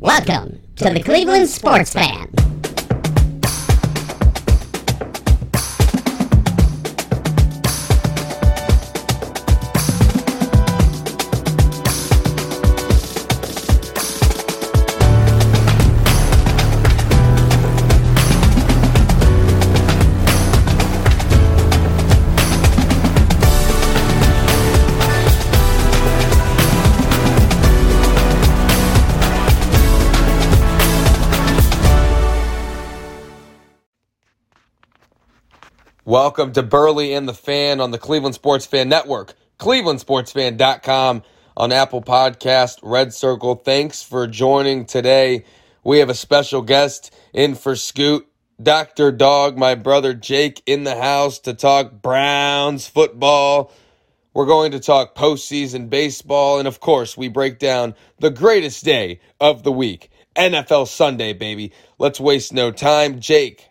Welcome to the Cleveland Sports Fan. Welcome to Burley and the Fan on the Cleveland Sports Fan Network, clevelandsportsfan.com on Apple Podcast, Red Circle. Thanks for joining today. We have a special guest in for Scoot, Dr. Dog, my brother Jake in the house to talk Browns football. We're going to talk postseason baseball, and of course, we break down the greatest day of the week, NFL Sunday, baby. Let's waste no time. Jake,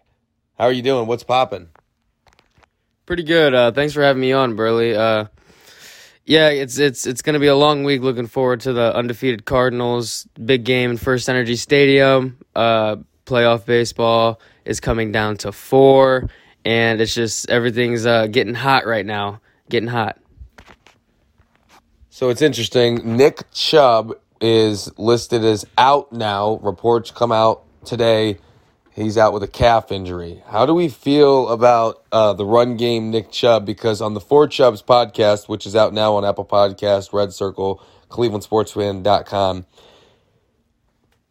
how are you doing? What's popping? Pretty good. Uh, thanks for having me on, Burley. Uh, yeah, it's it's it's gonna be a long week. Looking forward to the undefeated Cardinals big game in First Energy Stadium. Uh, playoff baseball is coming down to four, and it's just everything's uh, getting hot right now. Getting hot. So it's interesting. Nick Chubb is listed as out now. Reports come out today He's out with a calf injury. How do we feel about uh, the run game, Nick Chubb? Because on the Four Chubbs podcast, which is out now on Apple Podcast, Red Circle, ClevelandSportsFan.com,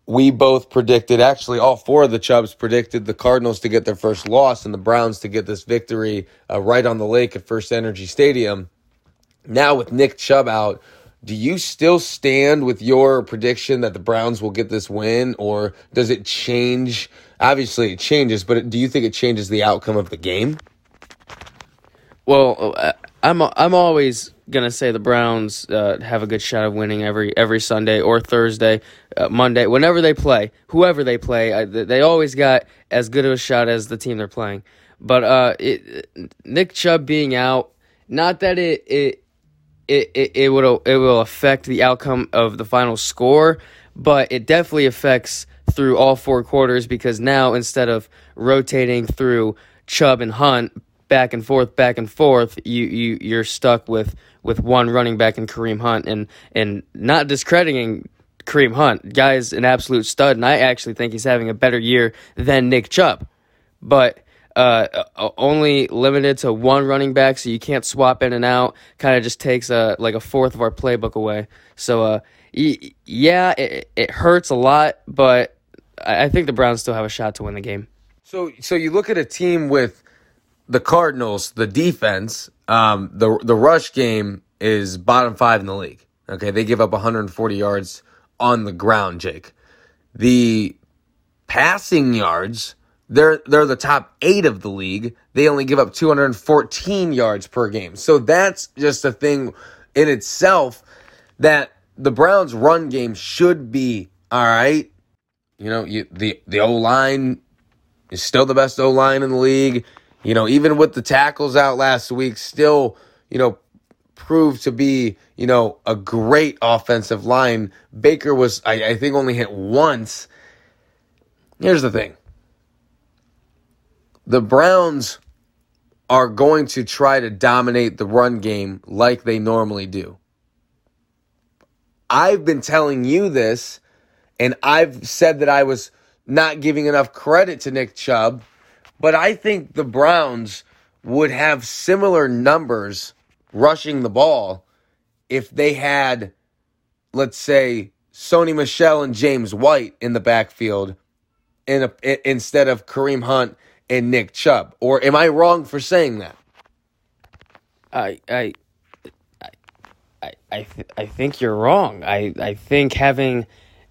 we both predicted, actually, all four of the Chubbs predicted the Cardinals to get their first loss and the Browns to get this victory uh, right on the lake at First Energy Stadium. Now, with Nick Chubb out, do you still stand with your prediction that the Browns will get this win, or does it change? Obviously, it changes, but do you think it changes the outcome of the game? Well, uh, I'm I'm always gonna say the Browns uh, have a good shot of winning every every Sunday or Thursday, uh, Monday, whenever they play, whoever they play. I, they always got as good of a shot as the team they're playing. But uh, it, Nick Chubb being out, not that it it it, it, it will it will affect the outcome of the final score, but it definitely affects through all four quarters because now instead of rotating through Chubb and Hunt back and forth, back and forth, you you you're stuck with with one running back and Kareem Hunt and and not discrediting Kareem Hunt. Guy's an absolute stud, and I actually think he's having a better year than Nick Chubb. But uh, uh, only limited to one running back, so you can't swap in and out. Kind of just takes a like a fourth of our playbook away. So uh, yeah, it, it hurts a lot, but I think the Browns still have a shot to win the game. So so you look at a team with the Cardinals, the defense, um, the the rush game is bottom five in the league. Okay, they give up 140 yards on the ground, Jake. The passing yards they're they're the top eight of the league. They only give up 214 yards per game. So that's just a thing in itself that the Browns' run game should be all right. You know, you, the the O line is still the best O line in the league. You know, even with the tackles out last week, still you know proved to be you know a great offensive line. Baker was I, I think only hit once. Here's the thing the Browns are going to try to dominate the run game like they normally do. I've been telling you this, And I've said that I was not giving enough credit to Nick Chubb, but I think the Browns would have similar numbers rushing the ball if they had, let's say, Sony Michel and James White in the backfield in a, instead of Kareem Hunt and Nick Chubb. Or am I wrong for saying that? I I I I, th- I think you're wrong. I, I think having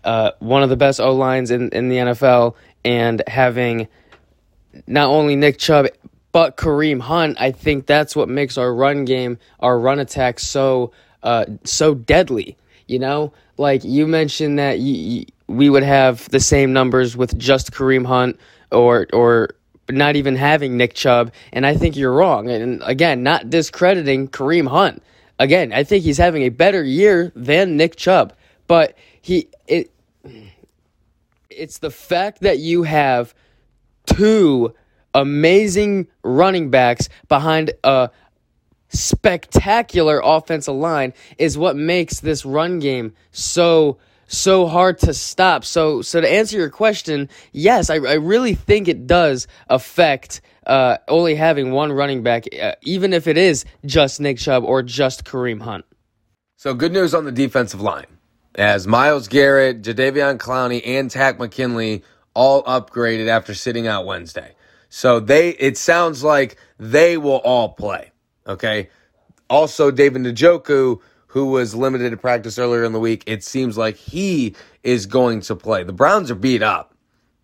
uh, one of the best O lines in, in the NFL and having not only Nick Chubb but Kareem Hunt, I think that's what makes our run game, our run attack so uh, so deadly. You know, like you mentioned that y- y- we would have the same numbers with just Kareem Hunt or or not even having Nick Chubb, and I think you're wrong. And again, not discrediting Kareem Hunt. Again, I think he's having a better year than Nick Chubb, but he it it's the fact that you have two amazing running backs behind a spectacular offensive line is what makes this run game so so hard to stop. So so to answer your question, yes, I, I really think it does affect uh, only having one running back, uh, even if it is just Nick Chubb or just Kareem Hunt. So good news on the defensive line. As Myles Garrett, Jadeveon Clowney, and Takk McKinley all upgraded after sitting out Wednesday. So they it sounds like they will all play. Okay. Also, David Njoku, who was limited to practice earlier in the week, it seems like he is going to play. The Browns are beat up.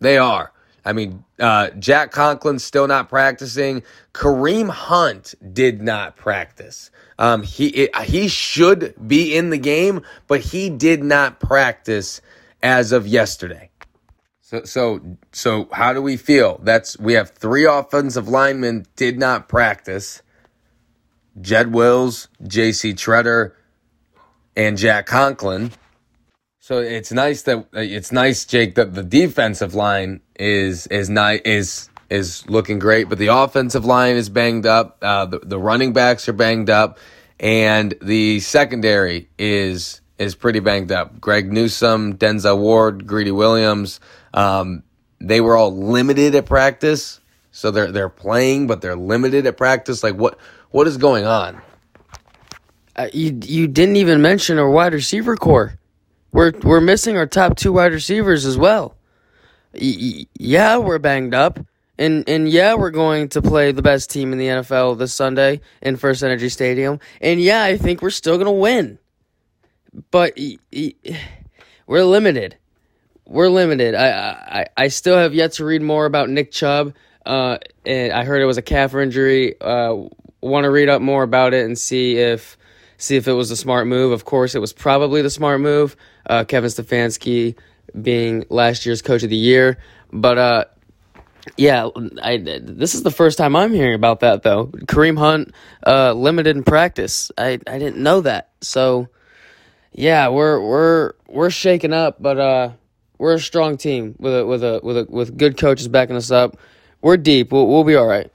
They are. I mean, uh, Jack Conklin still not practicing. Kareem Hunt did not practice. Um, he it, he should be in the game, but he did not practice as of yesterday. So so so how do we feel? That's we have three offensive linemen did not practice. Jed Wills, J.C. Tretter, and Jack Conklin. So it's nice that it's nice, Jake, that the defensive line is is nice is is looking great, but the offensive line is banged up. Uh, the the running backs are banged up, and the secondary is is pretty banged up. Greg Newsome, Denzel Ward, Greedy Williams, um, they were all limited at practice, so they're they're playing, but they're limited at practice. Like what what is going on? Uh, you you didn't even mention our wide receiver corps. We're we're missing our top two wide receivers as well. Yeah, we're banged up, and and yeah, we're going to play the best team in the NFL this Sunday in First Energy Stadium, and yeah, I think we're still gonna win. But we're limited. We're limited. I, I I still have yet to read more about Nick Chubb. Uh, and I heard it was a calf injury. Uh, want to read up more about it and see if see if it was a smart move. Of course, it was probably the smart move. Uh, Kevin Stefanski being last year's coach of the year, but uh, yeah, I this is the first time I'm hearing about that though. Kareem Hunt uh, limited in practice. I I didn't know that. So yeah, we're we're we're shaking up, but uh, we're a strong team with a with a with a with good coaches backing us up. We're deep. We'll we'll be all right.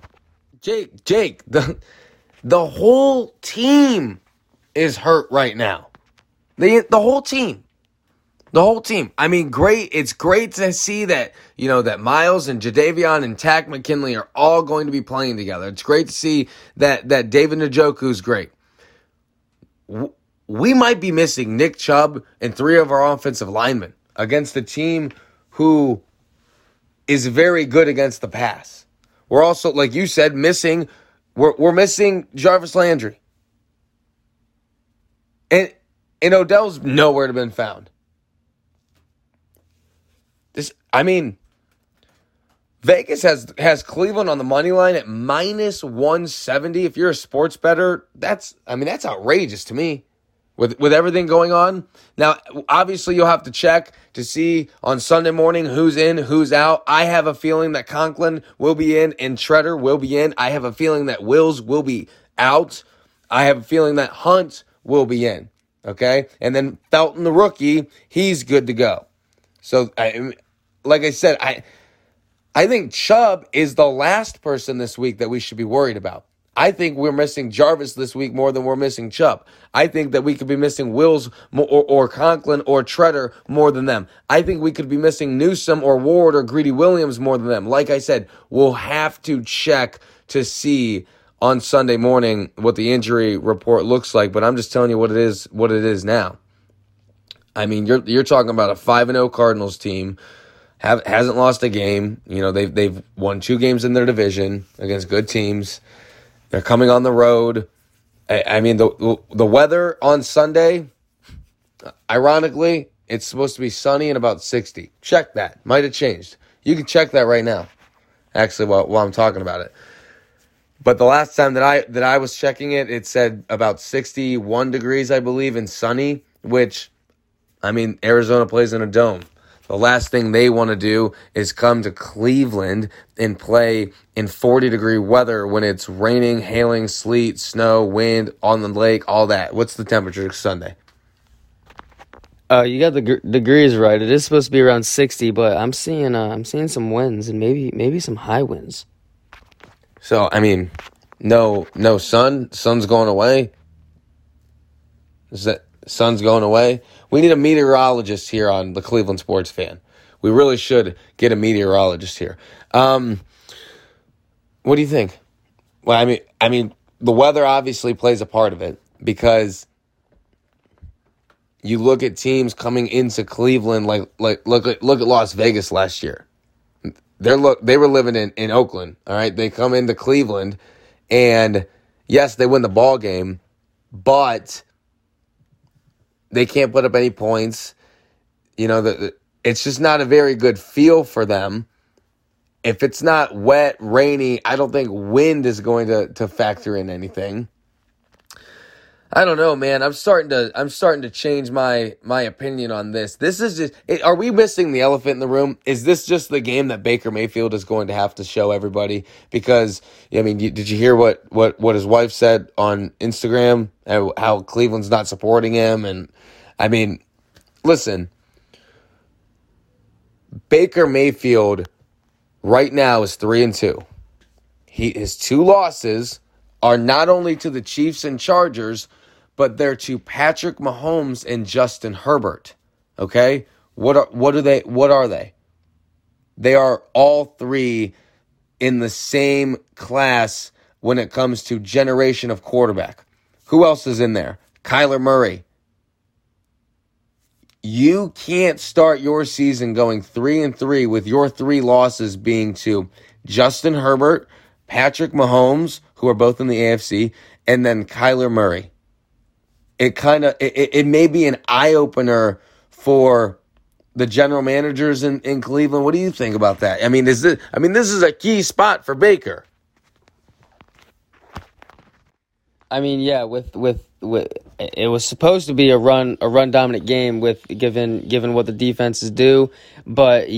Jake, Jake, the the whole team is hurt right now. The the whole team. The whole team. I mean, great. It's great to see that, you know, that Myles and Jadeveon and Takk McKinley are all going to be playing together. It's great to see that that David Njoku is great. We might be missing Nick Chubb and three of our offensive linemen against a team who is very good against the pass. We're also, like you said, missing. We're we're missing Jarvis Landry, and and Odell's nowhere to been found. This, I mean, Vegas has has Cleveland on the money line at minus one seventy. If you're a sports bettor, that's I mean that's outrageous to me with with everything going on. Now, obviously, you'll have to check to see on Sunday morning who's in, who's out. I have a feeling that Conklin will be in and Tretter will be in. I have a feeling that Wills will be out. I have a feeling that Hunt will be in. Okay, and then Felton, the rookie, he's good to go. So, I, like I said, I I think Chubb is the last person this week that we should be worried about. I think we're missing Jarvis this week more than we're missing Chubb. I think that we could be missing Wills or, or Conklin or Tretter more than them. I think we could be missing Newsome or Ward or Greedy Williams more than them. Like I said, we'll have to check to see on Sunday morning what the injury report looks like, but I'm just telling you what it is what it is now. I mean, you're you're talking about a 5 and 0 Cardinals team have hasn't lost a game. You know, they've they've won two games in their division against good teams. They're coming on the road. I, I mean, the the weather on Sunday, ironically, it's supposed to be sunny and about 60. Check that. Might have changed. You can check that right now. Actually, while, while I'm talking about it. But the last time that I that I was checking it, it said about 61 degrees, I believe, and sunny, which I mean, Arizona plays in a dome. The last thing they want to do is come to Cleveland and play in 40 degree weather when it's raining, hailing, sleet, snow, wind on the lake, all that. What's the temperature Sunday? Uh, you got the gr- degrees right. It is supposed to be around 60, but I'm seeing uh, I'm seeing some winds and maybe maybe some high winds. So I mean, no no sun. Sun's going away. Is that sun's going away? We need a meteorologist here on the Cleveland Sports Fan. We really should get a meteorologist here. Um, what do you think? Well, I mean, I mean, the weather obviously plays a part of it because you look at teams coming into Cleveland like like look at look at Las Vegas last year. They're look they were living in, in Oakland. All right. They come into Cleveland and yes, they win the ball game, but they can't put up any points. You know, the, it's just not a very good feel for them. If it's not wet, rainy, I don't think wind is going to, to factor in anything. I don't know, man. I'm starting to I'm starting to change my my opinion on this. This is just it, are we missing the elephant in the room? Is this just the game that Baker Mayfield is going to have to show everybody? Because I mean, did you hear what what what his wife said on Instagram? How, how Cleveland's not supporting him, and I mean, listen, Baker Mayfield right now is three and two. He his two losses are not only to the Chiefs and Chargers but they're to Patrick Mahomes and Justin Herbert. Okay? What are what are they what are they? They are all three in the same class when it comes to generation of quarterback. Who else is in there? Kyler Murray. You can't start your season going 3 and 3 with your three losses being to Justin Herbert, Patrick Mahomes, who are both in the AFC, and then Kyler Murray it kind of it, it may be an eye opener for the general managers in, in Cleveland. What do you think about that? I mean, is this I mean this is a key spot for Baker. I mean, yeah, with with with it was supposed to be a run a run dominant game with given given what the defenses do, but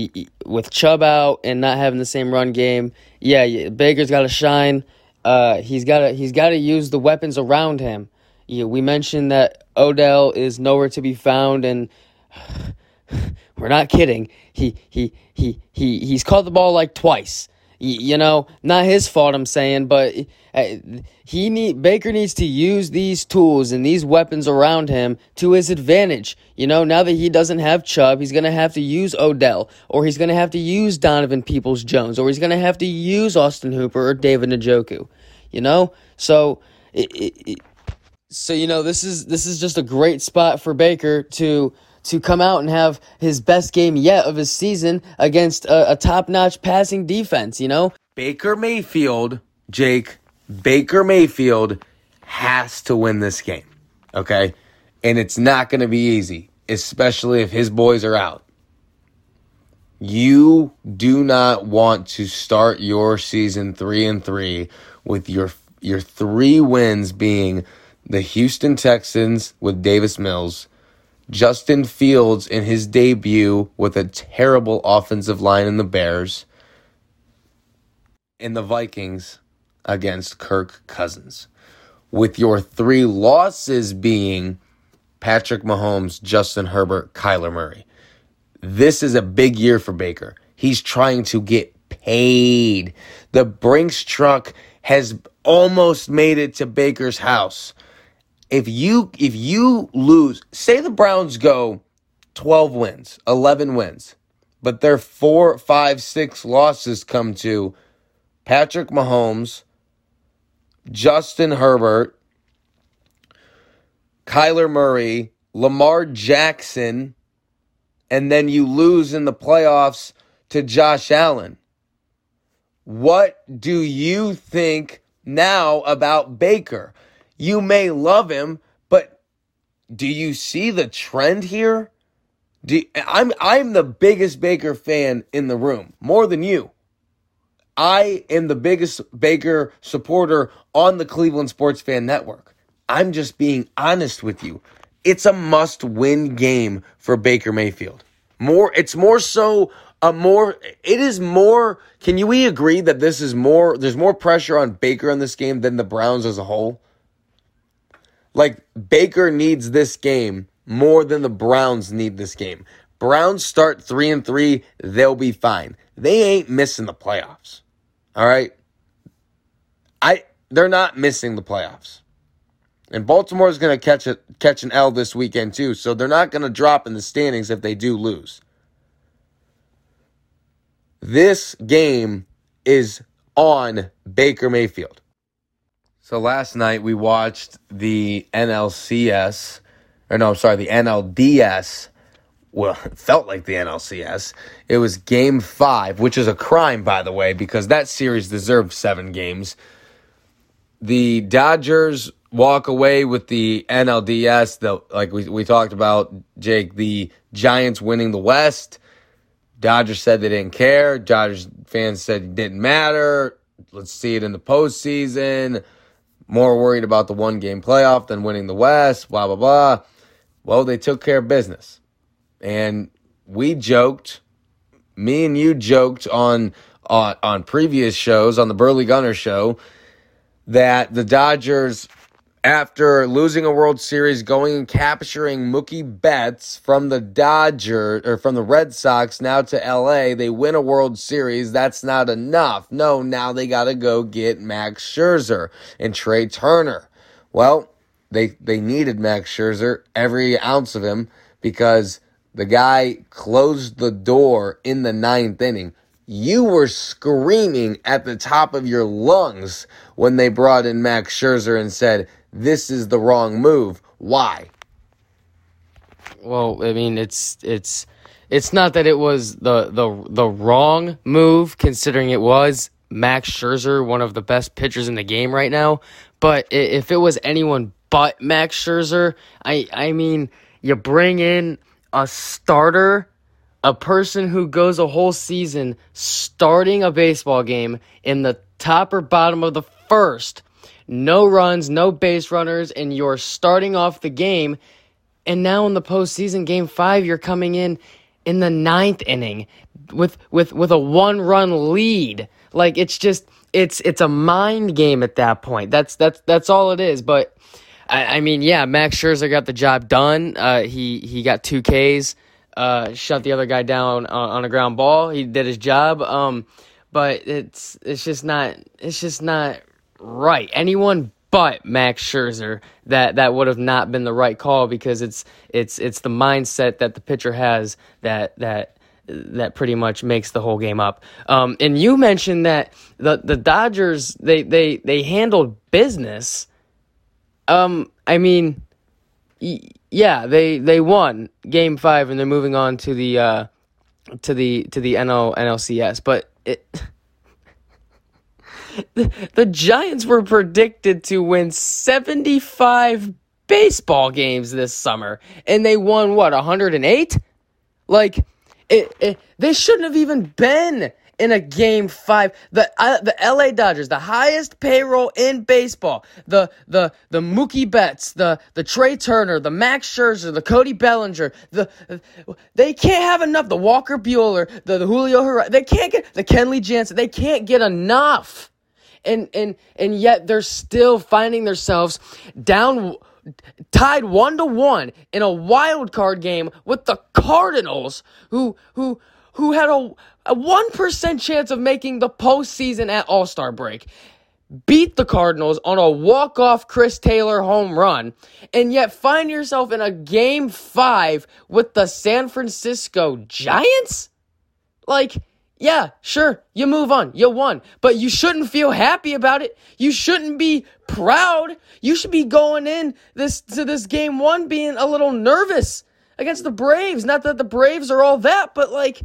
with Chubb out and not having the same run game, yeah, Baker's got to shine. Uh, he's got to he's got to use the weapons around him. Yeah, we mentioned that Odell is nowhere to be found, and we're not kidding. He he he he he's caught the ball like twice. You know, not his fault. I'm saying, but uh, he need Baker needs to use these tools and these weapons around him to his advantage. You know, now that he doesn't have Chubb, he's gonna have to use Odell, or he's gonna have to use Donovan Peoples Jones, or he's gonna have to use Austin Hooper or David Njoku. You know, so it, it, so you know this is this is just a great spot for Baker to to come out and have his best game yet of his season against a, a top-notch passing defense, you know? Baker Mayfield, Jake, Baker Mayfield has to win this game. Okay? And it's not going to be easy, especially if his boys are out. You do not want to start your season 3 and 3 with your your 3 wins being the Houston Texans with Davis Mills, Justin Fields in his debut with a terrible offensive line in the Bears, and the Vikings against Kirk Cousins. With your three losses being Patrick Mahomes, Justin Herbert, Kyler Murray. This is a big year for Baker. He's trying to get paid. The Brinks truck has almost made it to Baker's house. If you if you lose, say the Browns go 12 wins, 11 wins, but their four, five, six losses come to Patrick Mahomes, Justin Herbert, Kyler Murray, Lamar Jackson, and then you lose in the playoffs to Josh Allen. What do you think now about Baker? You may love him, but do you see the trend here? Do, I'm I'm the biggest Baker fan in the room, more than you. I am the biggest Baker supporter on the Cleveland Sports Fan Network. I'm just being honest with you. It's a must-win game for Baker Mayfield. More it's more so a more it is more can you we agree that this is more there's more pressure on Baker in this game than the Browns as a whole? Like Baker needs this game more than the Browns need this game. Browns start 3 and 3, they'll be fine. They ain't missing the playoffs. All right? I they're not missing the playoffs. And Baltimore is going to catch a catch an L this weekend too, so they're not going to drop in the standings if they do lose. This game is on Baker Mayfield. So last night we watched the NLCS, or no, I'm sorry, the NLDS. Well, it felt like the NLCS. It was game five, which is a crime, by the way, because that series deserved seven games. The Dodgers walk away with the NLDS, the, like we, we talked about, Jake, the Giants winning the West. Dodgers said they didn't care. Dodgers fans said it didn't matter. Let's see it in the postseason. More worried about the one game playoff than winning the West, blah, blah, blah. Well, they took care of business. And we joked, me and you joked on, on, on previous shows, on the Burley Gunner show, that the Dodgers after losing a World Series, going and capturing Mookie Betts from the Dodgers or from the Red Sox now to LA, they win a World Series. That's not enough. No, now they got to go get Max Scherzer and Trea Turner. Well, they they needed Max Scherzer, every ounce of him, because the guy closed the door in the ninth inning. You were screaming at the top of your lungs when they brought in Max Scherzer and said, this is the wrong move. Why? Well, I mean, it's it's it's not that it was the the the wrong move, considering it was Max Scherzer, one of the best pitchers in the game right now. But if it was anyone but Max Scherzer, I I mean, you bring in a starter, a person who goes a whole season starting a baseball game in the top or bottom of the first no runs, no base runners, and you're starting off the game. And now in the postseason, game five, you're coming in in the ninth inning with with with a one run lead. Like it's just it's it's a mind game at that point. That's that's that's all it is. But I, I mean, yeah, Max Scherzer got the job done. Uh, he he got two Ks, uh, shut the other guy down on, on a ground ball. He did his job. Um, but it's it's just not it's just not right. Anyone but Max Scherzer that that would have not been the right call because it's it's it's the mindset that the pitcher has that that that pretty much makes the whole game up. Um, and you mentioned that the the Dodgers they they they handled business. Um, I mean, yeah, they they won Game Five and they're moving on to the uh, to the to the NL NLCS, but it the Giants were predicted to win 75 baseball games this summer, and they won what 108. Like, it, it, they shouldn't have even been in a game five. The uh, the LA Dodgers, the highest payroll in baseball. The the the Mookie Betts, the the Trea Turner, the Max Scherzer, the Cody Bellinger. The they can't have enough. The Walker Buehler, the, the Julio Herrera. They can't get the Kenley Jansen. They can't get enough and and and yet they're still finding themselves down tied one to one in a wild card game with the Cardinals, who who who had a a one percent chance of making the postseason at All Star break. beat the Cardinals on a walk-off Chris Taylor home run, and yet find yourself in a game five with the San Francisco Giants? Like, yeah, sure, you move on. You won. But you shouldn't feel happy about it. You shouldn't be proud. You should be going in this to this game one being a little nervous against the Braves. Not that the Braves are all that, but like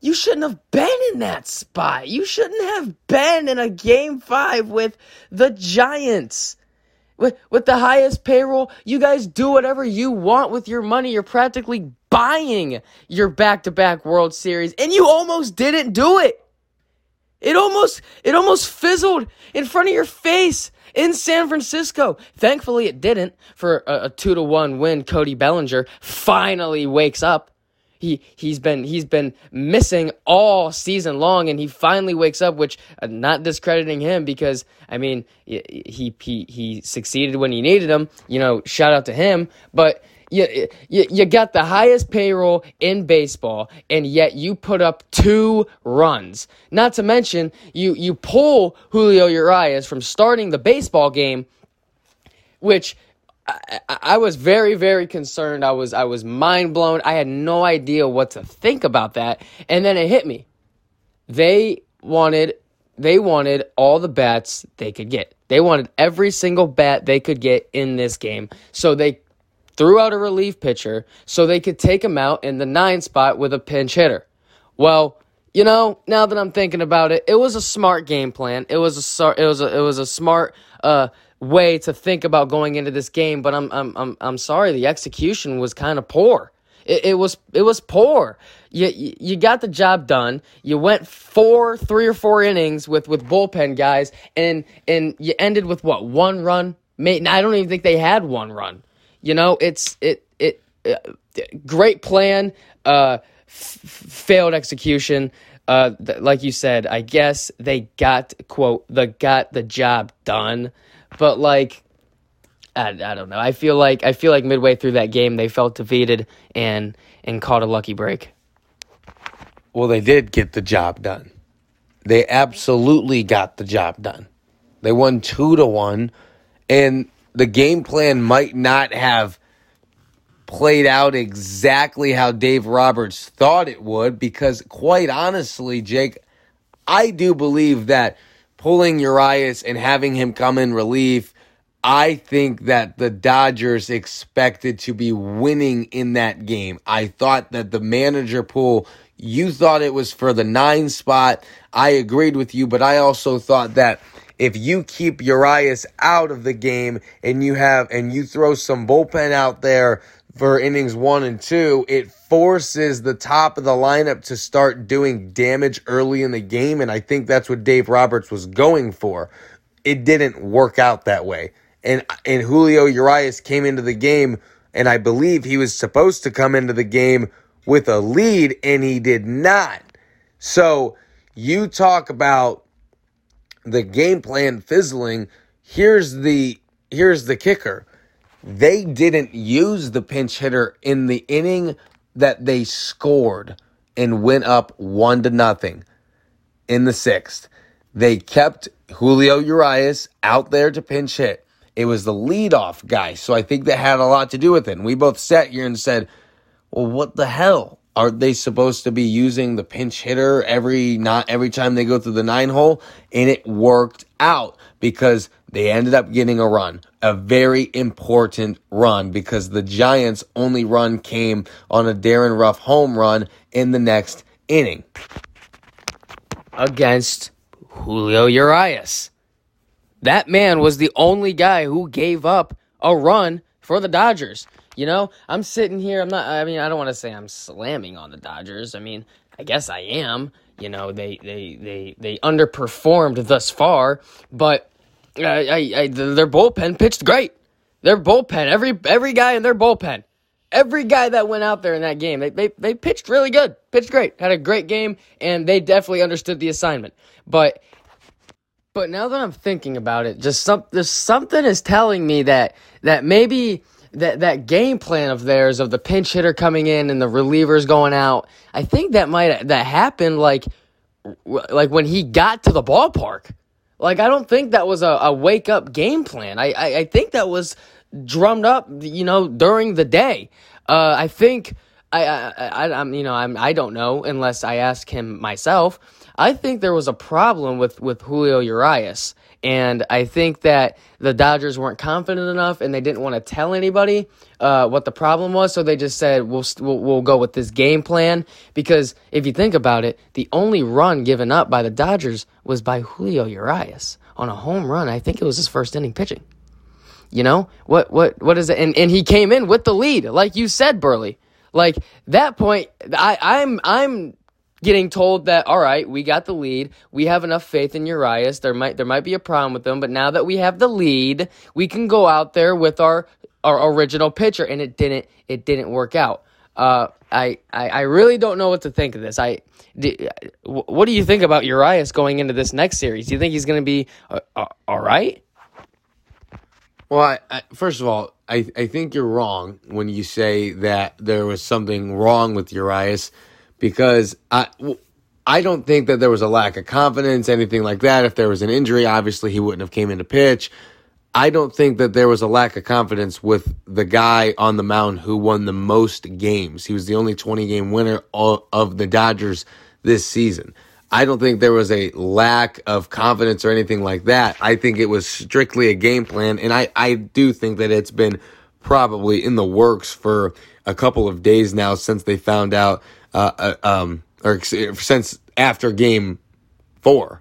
you shouldn't have been in that spot. You shouldn't have been in a game five with the Giants. With, with the highest payroll, you guys do whatever you want with your money. You're practically buying your back-to-back World Series and you almost didn't do it. It almost it almost fizzled in front of your face in San Francisco. Thankfully it didn't for a, a 2 to 1 win. Cody Bellinger finally wakes up. He he's been he's been missing all season long, and he finally wakes up. Which uh, not discrediting him because I mean he he he succeeded when he needed him. You know, shout out to him. But you, you, you got the highest payroll in baseball, and yet you put up two runs. Not to mention, you, you pull Julio Urias from starting the baseball game, which I, I, was very, very concerned. I was, I was mind blown. I had no idea what to think about that. And then it hit me. They wanted, they wanted all the bats they could get. They wanted every single bat they could get in this game. So they threw out a relief pitcher so they could take him out in the nine spot with a pinch hitter. Well, you know, now that I'm thinking about it, it was a smart game plan. It was a it was a it was a smart uh, way to think about going into this game. But I'm I'm I'm I'm sorry, the execution was kind of poor. It, it, was it was poor. You, you got the job done. You went four, three or four innings with with bullpen guys, and and you ended with what one run. I don't even think they had one run. You know, it's it it uh, great plan, uh, f- failed execution. Uh, th- like you said, I guess they got quote the got the job done, but like I, I don't know. I feel like I feel like midway through that game they felt defeated and and caught a lucky break. Well, they did get the job done. They absolutely got the job done. They won two to one, and the game plan might not have played out exactly how Dave Roberts thought it would because quite honestly, Jake, I do believe that pulling Urias and having him come in relief, I think that the Dodgers expected to be winning in that game. I thought that the manager pool, you thought it was for the nine spot. I agreed with you, but I also thought that if you keep Urias out of the game and you have and you throw some bullpen out there for innings one and two, it forces the top of the lineup to start doing damage early in the game. And I think that's what Dave Roberts was going for. It didn't work out that way. And and Julio Urias came into the game, and I believe he was supposed to come into the game with a lead, and he did not. So you talk about the game plan fizzling, here's the here's the kicker. They didn't use the pinch hitter in the inning that they scored and went up one to nothing in the sixth. They kept Julio Urias out there to pinch hit. It was the leadoff guy, so I think that had a lot to do with it. And we both sat here and said, "Well, what the hell? Are they supposed to be using the pinch hitter every not every time they go through the nine hole? And it worked out because they ended up getting a run, a very important run because the Giants' only run came on a Darin Ruf home run in the next inning against Julio Urias. That man was the only guy who gave up a run for the Dodgers. You know, I'm sitting here. I'm not. I mean, I don't want to say I'm slamming on the Dodgers. I mean, I guess I am. You know, they they they they underperformed thus far, but I, I, I their bullpen pitched great. Their bullpen, every every guy in their bullpen, every guy that went out there in that game, they, they they pitched really good, pitched great, had a great game, and they definitely understood the assignment. But but now that I'm thinking about it, just some there's something is telling me that that maybe that that game plan of theirs of the pinch hitter coming in and the relievers going out. I think that might that happened like like when he got to the ballpark. Like I don't think that was a, a wake up game plan. I, I, I think that was drummed up, you know, during the day. Uh, I think I, I, I I'm you know I'm I don't know unless I ask him myself. I think there was a problem with with Julio Urias, and I think that the Dodgers weren't confident enough, and they didn't want to tell anybody uh, what the problem was. So they just said we'll, we'll we'll go with this game plan because if you think about it, the only run given up by the Dodgers was by Julio Urias on a home run. I think it was his first inning pitching. You know what? What? What is it? And and he came in with the lead, like you said, Burley. Like that point, I I'm I'm getting told that all right, we got the lead. We have enough faith in Urias. There might there might be a problem with them, but now that we have the lead, we can go out there with our our original pitcher, and it didn't it didn't work out. Uh, I, I I really don't know what to think of this. I what do you think about Urias going into this next series? Do you think he's going to be uh, uh, all right? Well, I, I, first of all, I, I think you're wrong when you say that there was something wrong with Urias because I, I don't think that there was a lack of confidence, anything like that. If there was an injury, obviously he wouldn't have came in to pitch. I don't think that there was a lack of confidence with the guy on the mound who won the most games. He was the only 20 game winner of the Dodgers this season. I don't think there was a lack of confidence or anything like that. I think it was strictly a game plan. And I, I do think that it's been probably in the works for a couple of days now since they found out, uh, um, or since after game four.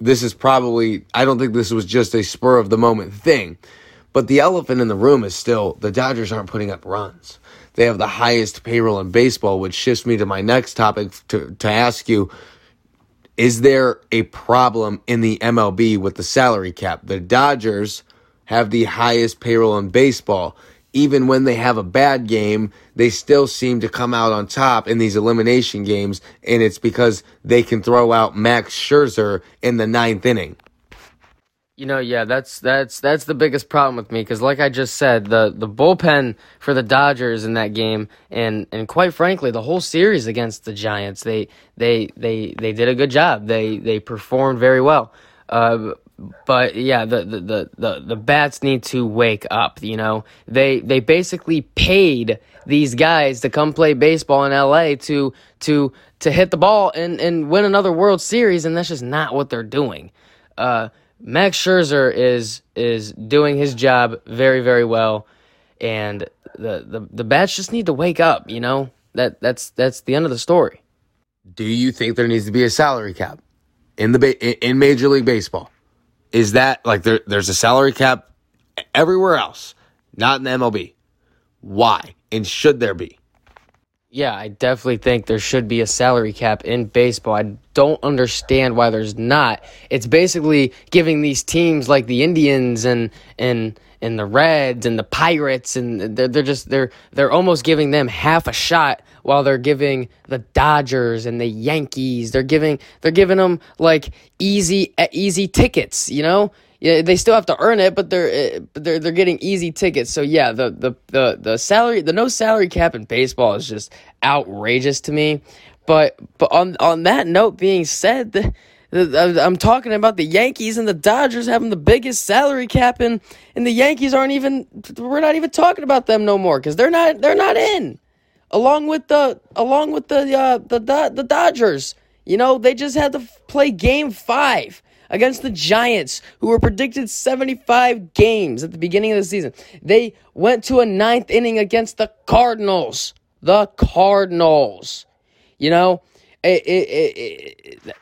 This is probably, I don't think this was just a spur of the moment thing. But the elephant in the room is still the Dodgers aren't putting up runs. They have the highest payroll in baseball, which shifts me to my next topic to, to ask you is there a problem in the MLB with the salary cap? The Dodgers have the highest payroll in baseball. Even when they have a bad game, they still seem to come out on top in these elimination games, and it's because they can throw out Max Scherzer in the ninth inning. You know, yeah, that's that's that's the biggest problem with me because, like I just said, the the bullpen for the Dodgers in that game, and and quite frankly, the whole series against the Giants, they they they they did a good job. They they performed very well. Uh, but yeah, the, the the the the bats need to wake up. You know, they they basically paid these guys to come play baseball in L.A. to to to hit the ball and and win another World Series, and that's just not what they're doing. Uh, Max Scherzer is is doing his job very very well, and the the the bats just need to wake up. You know that that's that's the end of the story. Do you think there needs to be a salary cap in the ba- in Major League Baseball? Is that like there, there's a salary cap everywhere else, not in the MLB? Why and should there be? Yeah, I definitely think there should be a salary cap in baseball. I don't understand why there's not. It's basically giving these teams like the Indians and and and the Reds and the Pirates and they're, they're just they're they're almost giving them half a shot while they're giving the Dodgers and the Yankees they're giving they're giving them like easy easy tickets, you know? yeah, they still have to earn it, but they're eh, they're they're getting easy tickets. So yeah, the the the the salary, the no salary cap in baseball is just outrageous to me. But but on on that note being said, the, I'm talking about the Yankees and the Dodgers having the biggest salary cap, and and the Yankees aren't even we're not even talking about them no more because they're not they're not in. Along with the along with the uh, the the Dodgers, you know they just had to play Game Five against the Giants, who were predicted 75 games at the beginning of the season. They went to a ninth inning against the Cardinals. The Cardinals. You know, it, it, it,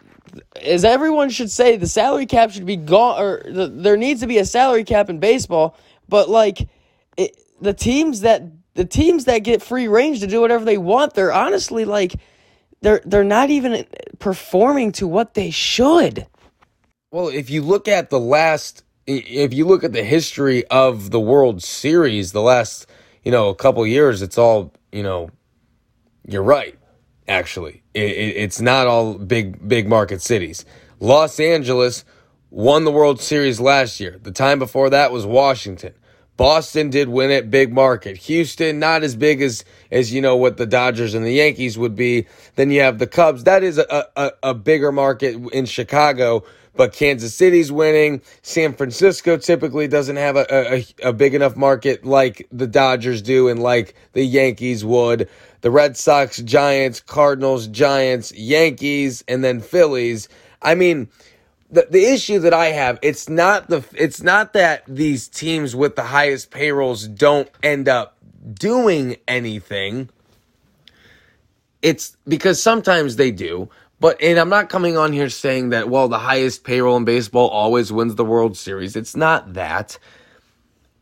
as everyone should say, the salary cap should be gone, or the, there needs to be a salary cap in baseball. But like the teams that the teams that get free range to do whatever they want, they're honestly like they're they're not even performing to what they should. Well, if you look at the last, if you look at the history of the World Series, the last, you know, a couple years, it's all, you know, you're right. Actually, it, it, it's not all big, big market cities. Los Angeles won the World Series last year. The time before that was Washington. Boston did win it, big market. Houston, not as big as as you know what the Dodgers and the Yankees would be. Then you have the Cubs. That is a, a, a bigger market in Chicago. but Kansas City's winning. San Francisco typically doesn't have a, a, a big enough market like the Dodgers do and like the Yankees would. The Red Sox, Giants, Cardinals, Giants, Yankees, and then Phillies. I mean, the, the issue that I have, it's not the it's not that these teams with the highest payrolls don't end up doing anything. It's because sometimes they do. But and I'm not coming on here saying that well the highest payroll in baseball always wins the World Series. It's not that.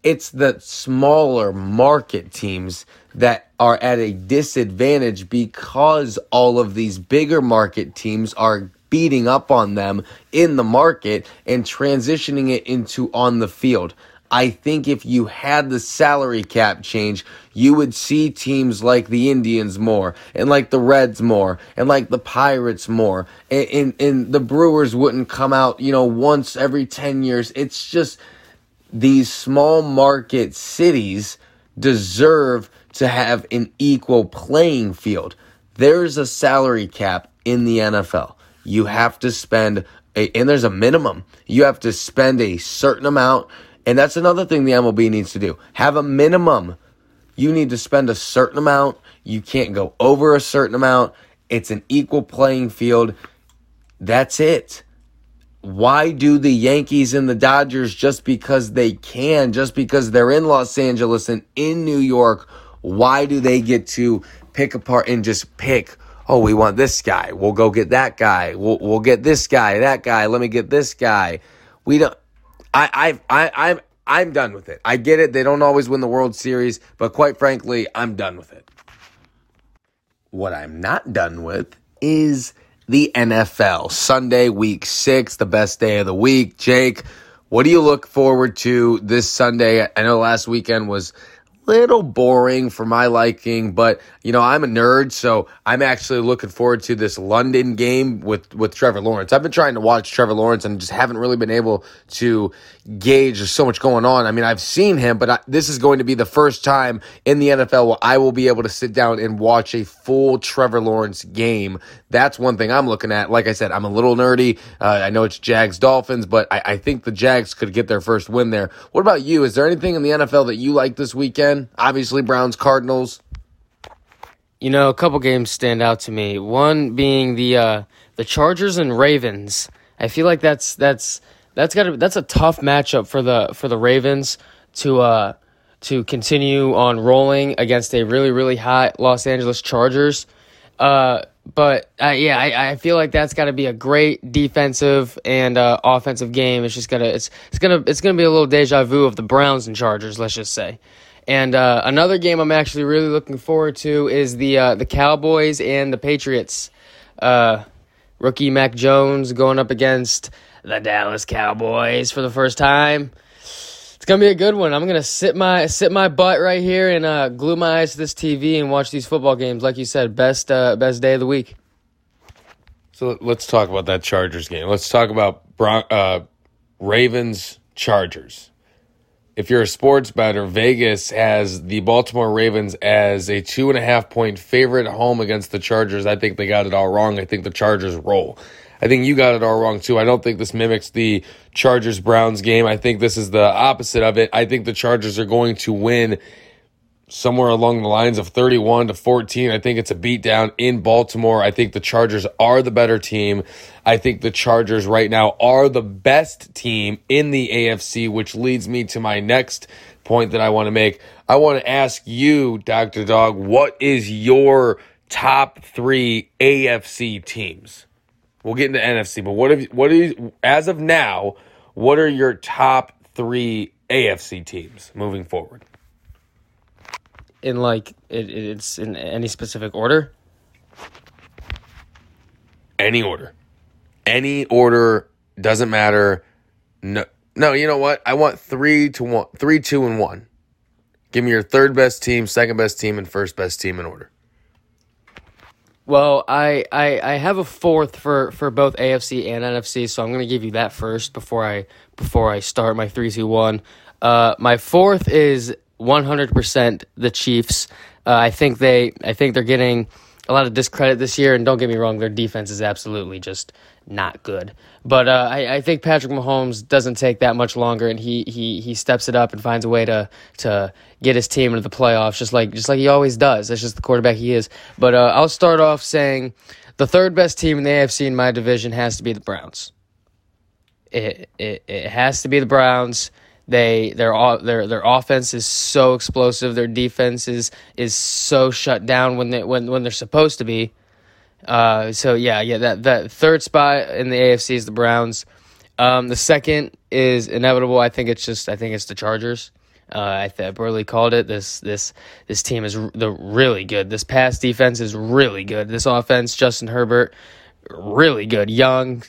It's the smaller market teams that are at a disadvantage because all of these bigger market teams are beating up on them in the market and transitioning it into on the field. I think if you had the salary cap change, you would see teams like the Indians more, and like the Reds more, and like the Pirates more, and, and, and the Brewers wouldn't come out, you know, once every 10 years. It's just these small market cities deserve to have an equal playing field. There's a salary cap in the NFL. You have to spend a, and there's a minimum. You have to spend a certain amount and that's another thing the MLB needs to do. Have a minimum. You need to spend a certain amount. You can't go over a certain amount. It's an equal playing field. That's it. Why do the Yankees and the Dodgers just because they can, just because they're in Los Angeles and in New York? Why do they get to pick apart and just pick? Oh, we want this guy. We'll go get that guy. We'll, we'll get this guy, that guy. Let me get this guy. We don't I, I, I, I'm, I'm done with it. I get it. They don't always win the World Series, but quite frankly, I'm done with it. What I'm not done with is the NFL. Sunday, week six, the best day of the week. Jake, what do you look forward to this Sunday? I know last weekend was little boring for my liking, but you know, I'm a nerd, so I'm actually looking forward to this London game with with Trevor Lawrence. I've been trying to watch Trevor Lawrence and just haven't really been able to gauge. There's so much going on. I mean, I've seen him, but I, this is going to be the first time in the NFL where I will be able to sit down and watch a full Trevor Lawrence game. That's one thing I'm looking at. Like I said, I'm a little nerdy. Uh, I know it's Jags Dolphins, but I, I think the Jags could get their first win there. What about you? Is there anything in the NFL that you like this weekend? Obviously, Browns Cardinals. You know, a couple games stand out to me. One being the uh, the Chargers and Ravens. I feel like that's that's that's got that's a tough matchup for the for the Ravens to uh to continue on rolling against a really really hot Los Angeles Chargers. Uh, but uh, yeah, I, I feel like that's got to be a great defensive and uh, offensive game. It's just gonna it's it's gonna it's gonna be a little deja vu of the Browns and Chargers. Let's just say. And uh, another game I'm actually really looking forward to is the uh, the Cowboys and the Patriots. Uh, rookie Mac Jones going up against the Dallas Cowboys for the first time. It's gonna be a good one. I'm gonna sit my sit my butt right here and uh, glue my eyes to this TV and watch these football games. Like you said, best uh, best day of the week. So let's talk about that Chargers game. Let's talk about Bron- uh, Ravens Chargers if you're a sports bettor, Vegas has the Baltimore Ravens as a two and a half point favorite home against the Chargers. I think they got it all wrong. I think the Chargers roll. I think you got it all wrong too. I don't think this mimics the Chargers Browns game. I think this is the opposite of it. I think the Chargers are going to win somewhere along the lines of 31 to 14. I think it's a beatdown in Baltimore. I think the Chargers are the better team. I think the Chargers right now are the best team in the AFC, which leads me to my next point that I want to make. I want to ask you, Dr. Dog, what is your top three AFC teams? We'll get into NFC, but what if what is as of now, what are your top three AFC teams moving forward? In like it, it's in any specific order? Any order. Any order doesn't matter. No no, you know what? I want three to one three, two, and one. Give me your third best team, second best team, and first best team in order. Well, I, I I have a fourth for, for both AFC and NFC, so I'm gonna give you that first before I before I start my three, two, one. Uh, my fourth is 100% the Chiefs. Uh, I think they I think they're getting a lot of discredit this year. And don't get me wrong, their defense is absolutely just not good. But uh, I, I think Patrick Mahomes doesn't take that much longer, and he he he steps it up and finds a way to to get his team into the playoffs, just like just like he always does. That's just the quarterback he is. But uh, I'll start off saying the third best team in the AFC in my division has to be the Browns. It it, it has to be the Browns. They their their their offense is so explosive. Their defense is is so shut down when they when when they're supposed to be. Uh, so yeah, yeah. That that third spot in the AFC is the Browns. Um, the second is inevitable. I think it's just I think it's the Chargers. Uh, I th- Burley called it. This this this team is r- the really good. This pass defense is really good. This offense, Justin Herbert, really good. Young,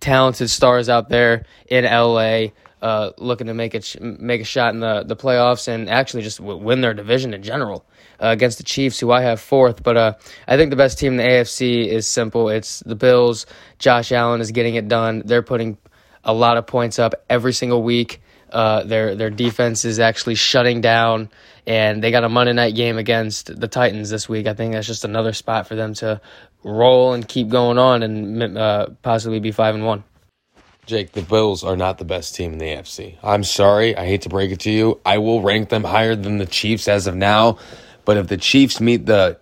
talented stars out there in LA uh, looking to make it make a shot in the, the playoffs and actually just w- win their division in general uh, against the Chiefs, who I have fourth. But uh, I think the best team in the AFC is simple. It's the Bills. Josh Allen is getting it done. They're putting a lot of points up every single week. Uh, their their defense is actually shutting down, and they got a Monday night game against the Titans this week. I think that's just another spot for them to roll and keep going on and uh, possibly be five and one. Jake, the Bills are not the best team in the AFC. I'm sorry. I hate to break it to you. I will rank them higher than the Chiefs as of now. But if the Chiefs meet the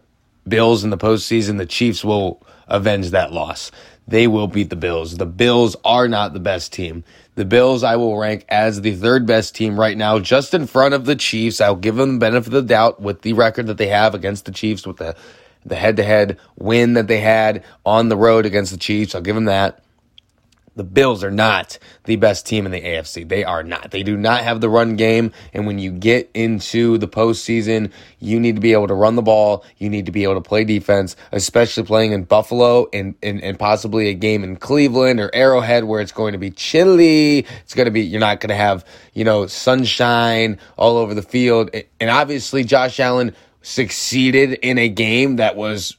Bills in the postseason, the Chiefs will avenge that loss. They will beat the Bills. The Bills are not the best team. The Bills I will rank as the third best team right now, just in front of the Chiefs. I'll give them the benefit of the doubt with the record that they have against the Chiefs, with the the head to head win that they had on the road against the Chiefs. I'll give them that. The Bills are not the best team in the AFC. They are not. They do not have the run game. And when you get into the postseason, you need to be able to run the ball. You need to be able to play defense, especially playing in Buffalo and, and, and possibly a game in Cleveland or Arrowhead where it's going to be chilly. It's going to be, you're not going to have, you know, sunshine all over the field. And obviously, Josh Allen succeeded in a game that was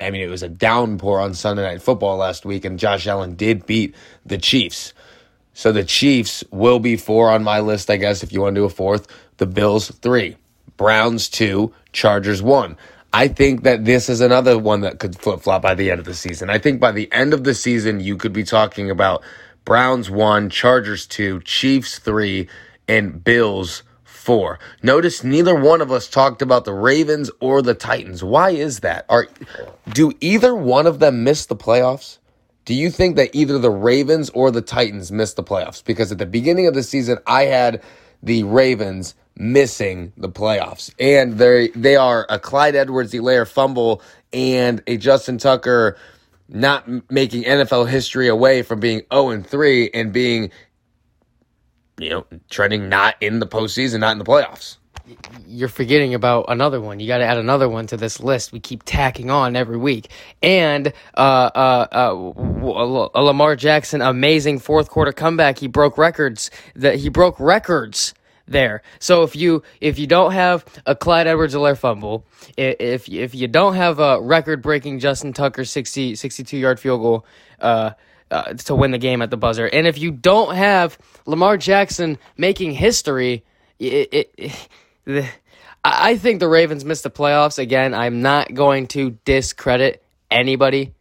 I mean, it was a downpour on Sunday Night Football last week, and Josh Allen did beat the Chiefs. So the Chiefs will be four on my list, I guess, if you want to do a fourth. The Bills, three. Browns, two. Chargers, one. I think that this is another one that could flip flop by the end of the season. I think by the end of the season, you could be talking about Browns, one. Chargers, two. Chiefs, three. And Bills, four. Notice neither one of us talked about the Ravens or the Titans. Why is that? Are do either one of them miss the playoffs? Do you think that either the Ravens or the Titans missed the playoffs? Because at the beginning of the season, I had the Ravens missing the playoffs. And they they are a Clyde Edwards-Helaire fumble and a Justin Tucker not making NFL history away from being 0 and 3 and being you know, trending not in the postseason, not in the playoffs. You're forgetting about another one. You got to add another one to this list. We keep tacking on every week. And uh, uh, uh, Lamar Jackson, amazing fourth quarter comeback. He broke records. That he broke records there. So if you if you don't have a Clyde Edwards-Helaire fumble, if if you don't have a record breaking Justin Tucker 60 62 yard field goal, uh, to win the game at the buzzer. And if you don't have Lamar Jackson making history, it, it, it, the, I think the Ravens missed the playoffs again. I'm not going to discredit anybody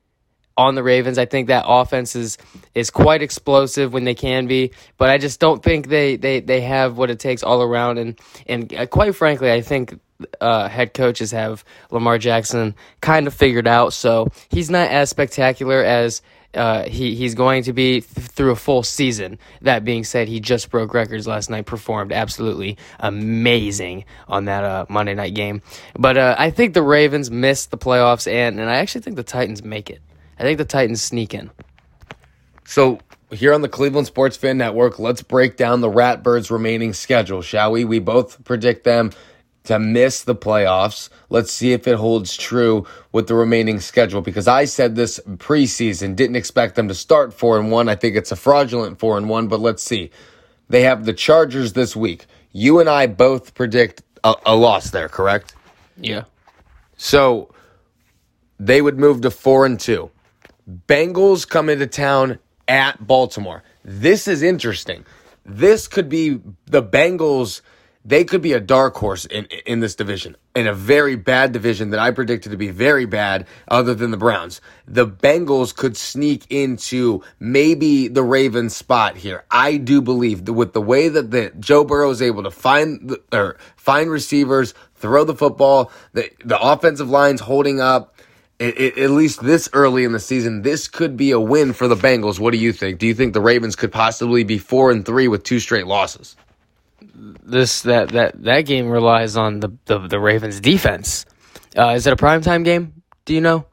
on the Ravens. I think that offense is is quite explosive when they can be, but I just don't think they they, they have what it takes all around. And and uh, quite frankly, I think uh, head coaches have Lamar Jackson kind of figured out. So he's not as spectacular as uh, he he's going to be th- through a full season. That being said, he just broke records last night. Performed absolutely amazing on that uh, Monday night game. But uh, I think the Ravens miss the playoffs, and and I actually think the Titans make it. I think the Titans sneak in. So here on the Cleveland Sports Fan Network, let's break down the Ratbirds' remaining schedule, shall we? We both predict them to miss the playoffs. Let's see if it holds true with the remaining schedule because I said this preseason, didn't expect them to start 4 and 1. I think it's a fraudulent 4 and 1, but let's see. They have the Chargers this week. You and I both predict a, a loss there, correct? Yeah. So they would move to 4 and 2. Bengals come into town at Baltimore. This is interesting. This could be the Bengals they could be a dark horse in in this division, in a very bad division that I predicted to be very bad, other than the Browns. The Bengals could sneak into maybe the Ravens spot here. I do believe that with the way that the Joe Burrow is able to find the, or find receivers, throw the football, the the offensive line's holding up. It, it, at least this early in the season, this could be a win for the Bengals. What do you think? Do you think the Ravens could possibly be four and three with two straight losses? This that that that game relies on the the, the Ravens defense. Uh, is it a primetime game? Do you know?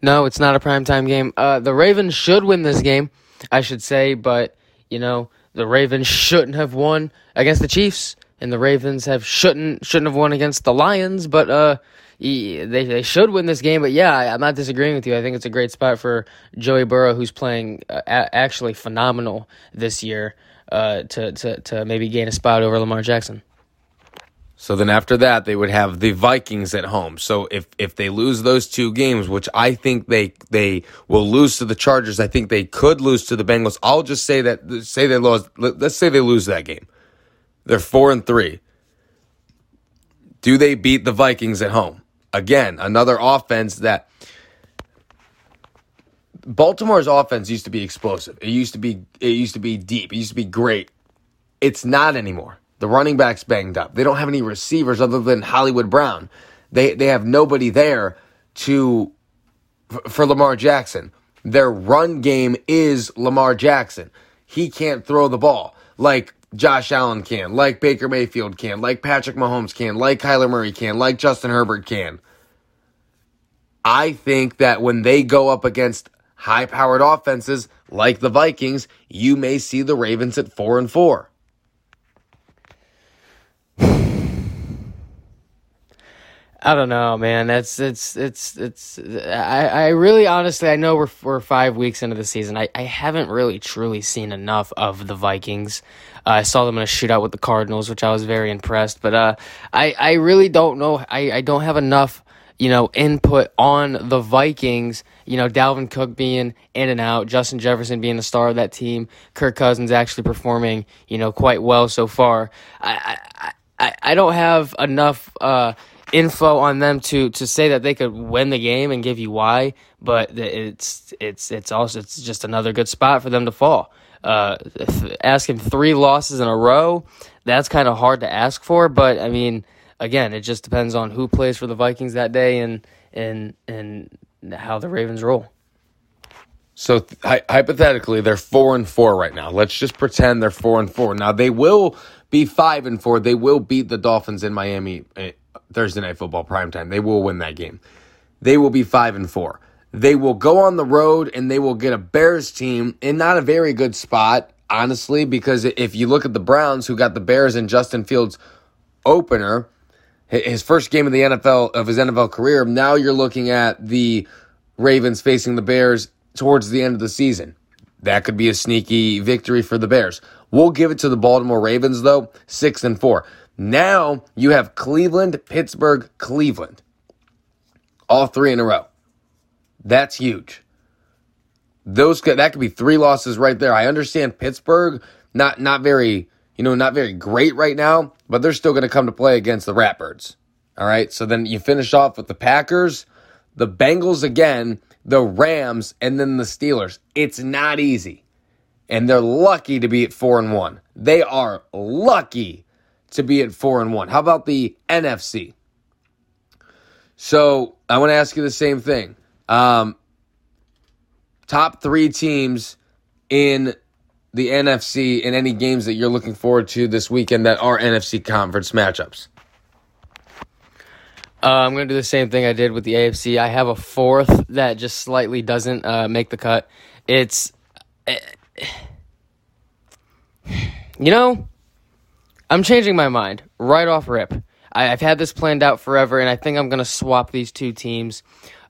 No, it's not a primetime game. Uh, the Ravens should win this game, I should say, but you know the Ravens shouldn't have won against the Chiefs, and the Ravens have shouldn't shouldn't have won against the Lions, but uh. They, they should win this game, but yeah, I, I'm not disagreeing with you. I think it's a great spot for Joey Burrow, who's playing uh, a- actually phenomenal this year uh, to, to, to maybe gain a spot over Lamar Jackson. So then after that, they would have the Vikings at home. So if if they lose those two games, which I think they they will lose to the Chargers, I think they could lose to the Bengals. I'll just say that say they lose. Let's say they lose that game. They're four and three. Do they beat the Vikings at home? Again, another offense that Baltimore's offense used to be explosive. It used to be it used to be deep. It used to be great. It's not anymore. The running backs banged up. They don't have any receivers other than Hollywood Brown. They they have nobody there to for Lamar Jackson. Their run game is Lamar Jackson. He can't throw the ball like Josh Allen can, like Baker Mayfield can, like Patrick Mahomes can, like Kyler Murray can, like Justin Herbert can. I think that when they go up against high powered offenses like the Vikings, you may see the Ravens at 4 and 4. I don't know, man. That's it's it's it's. I I really honestly I know we're we're five weeks into the season. I I haven't really truly seen enough of the Vikings. Uh, I saw them in a shootout with the Cardinals, which I was very impressed. But uh, I I really don't know. I I don't have enough you know input on the Vikings. You know Dalvin Cook being in and out, Justin Jefferson being the star of that team, Kirk Cousins actually performing you know quite well so far. I I I, don't have enough. Uh, info on them to to say that they could win the game and give you why, but it's it's it's also it's just another good spot for them to fall. Uh, asking three losses in a row, that's kind of hard to ask for. But I mean, again, it just depends on who plays for the Vikings that day and and and how the Ravens roll. So hy- hypothetically, they're four and four right now. Let's just pretend they're four and four. Now they will be five and four. They will beat the Dolphins in Miami eh, Thursday night football primetime. They will win that game. They will be five and four. They will go on the road and they will get a Bears team in not a very good spot, honestly, because if you look at the Browns, who got the Bears and Justin Fields opener, his first game of the NFL of his NFL career, now you're looking at the Ravens facing the Bears towards the end of the season. That could be a sneaky victory for the Bears. We'll give it to the Baltimore Ravens though, 6 and 4. Now you have Cleveland, Pittsburgh, Cleveland. All three in a row. That's huge. Those could, that could be three losses right there. I understand Pittsburgh not not very, you know, not very great right now, but they're still going to come to play against the Ratbirds. All right? So then you finish off with the Packers, the Bengals again, the Rams, and then the Steelers. It's not easy. And they're lucky to be at 4 and 1. They are lucky to be at 4 and 1. How about the NFC? So, I want to ask you the same thing. Um, top three teams in the NFC in any games that you're looking forward to this weekend that are NFC conference matchups? Uh, I'm going to do the same thing I did with the AFC. I have a fourth that just slightly doesn't uh, make the cut. It's. Uh, you know, I'm changing my mind right off rip. I, have had this planned out forever, and I think I'm going to swap these two teams.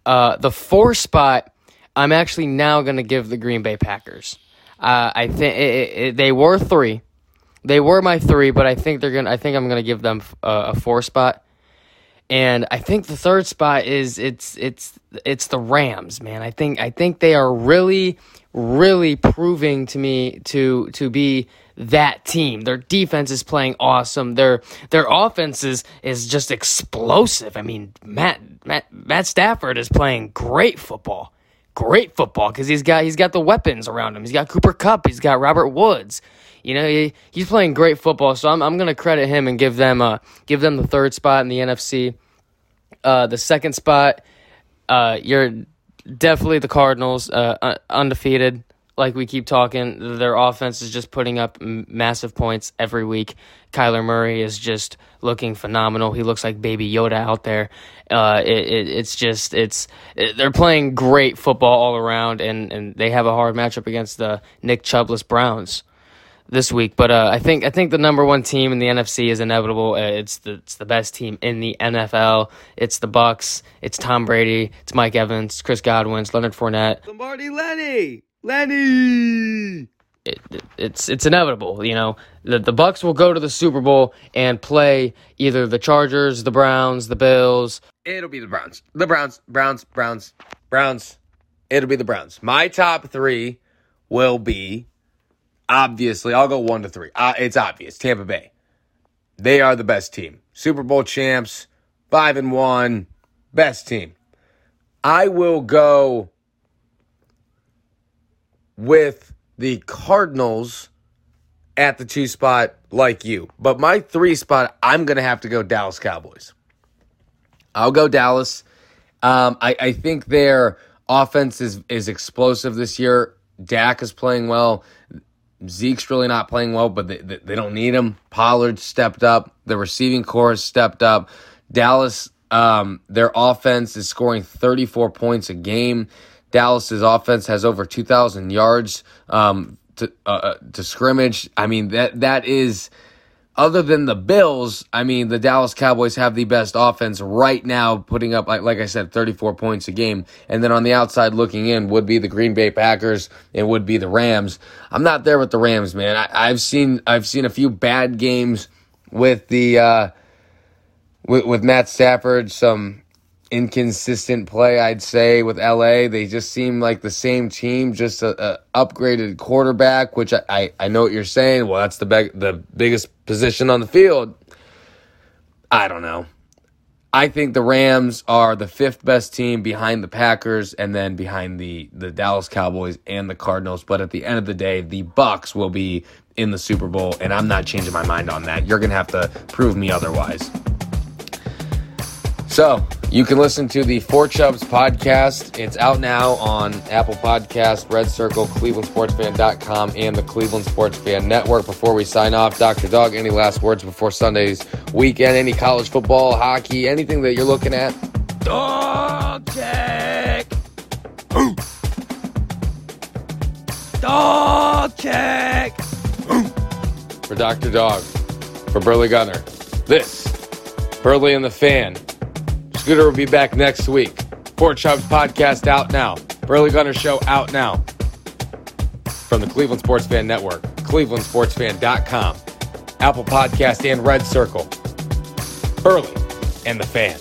Uh, the four spot, I'm actually now going to give the Green Bay Packers. Uh, I think they were three, they were my three, but I think they're gonna. I think I'm to give them a, a four spot. And I think the third spot is it's it's it's the Rams, man. I think I think they are really really proving to me to to be that team. Their defense is playing awesome. Their their offense is, is just explosive. I mean, Matt Matt Matt Stafford is playing great football. Great football because he's got he's got the weapons around him. He's got Cooper Kupp. He's got Robert Woods. You know he, he's playing great football. So I'm I'm gonna credit him and give them uh give them the third spot in the NFC. Uh, the second spot, uh, you're definitely the Cardinals, uh, undefeated like we keep talking, their offense is just putting up massive points every week. Kyler Murray is just looking phenomenal. He looks like Baby Yoda out there. Uh, it, it, it's just it's it, they're playing great football all around, and, and they have a hard matchup against the Nick Chubless Browns this week. But uh, I think I think the number one team in the NFC is inevitable. Uh, it's the it's the best team in the NFL. It's the Bucs. It's Tom Brady. It's Mike Evans. Chris Godwin. It's Leonard Fournette. Lombardi Lenny. Lenny. It, it, it's it's inevitable, you know. The the Bucs will go to the Super Bowl and play either the Chargers, the Browns, the Bills. It'll be the Browns. The Browns, Browns, Browns, Browns. It'll be the Browns. My top 3 will be obviously, I'll go 1 to 3. Uh, it's obvious. Tampa Bay. They are the best team. Super Bowl champs, 5 and 1, best team. I will go with the Cardinals at the two spot like you. But my three spot, I'm going to have to go Dallas Cowboys. I'll go Dallas. Um, I, I think their offense is, is explosive this year. Dak is playing well. Zeke's really not playing well, but they, they, don't need him. Pollard stepped up. The receiving corps stepped up. Dallas, um, their offense is scoring 34 points a game. Dallas's offense has over 2,000 yards um, to uh, uh, to scrimmage. I mean that that is other than the Bills. I mean the Dallas Cowboys have the best offense right now, putting up like like I said, 34 points a game. And then on the outside looking in would be the Green Bay Packers and would be the Rams. I'm not there with the Rams, man. I, have seen I've seen a few bad games with the. Uh, with, with Matt Stafford, some inconsistent play, I'd say, with LA. They just seem like the same team, just a, a upgraded quarterback, which I, I, I, know what you're saying. Well, that's the be- the biggest position on the field. I don't know. I think the Rams are the fifth best team behind the Packers and then behind the, the Dallas Cowboys and the Cardinals. But at the end of the day, the Bucs will be in the Super Bowl, and I'm not changing my mind on that. You're gonna have to prove me otherwise. So you can listen to the Four Chubs podcast. It's out now on Apple Podcast, Red Circle, ClevelandSportsFan.com, and the Cleveland Sports Fan Network. Before we sign off, Dr. Dog, any last words before Sunday's weekend? Any college football, hockey, anything that you're looking at? Dog check! Dog check! For Dr. Dog, for Burley Gunner, this, Burley and the Fan. Scooter will be back next week. Four Chubs podcast out now. Burley Gunner Show out now. From the Cleveland Sports Fan Network, clevelandsportsfan.com, Apple Podcast, and Red Circle. Burley and the Fan.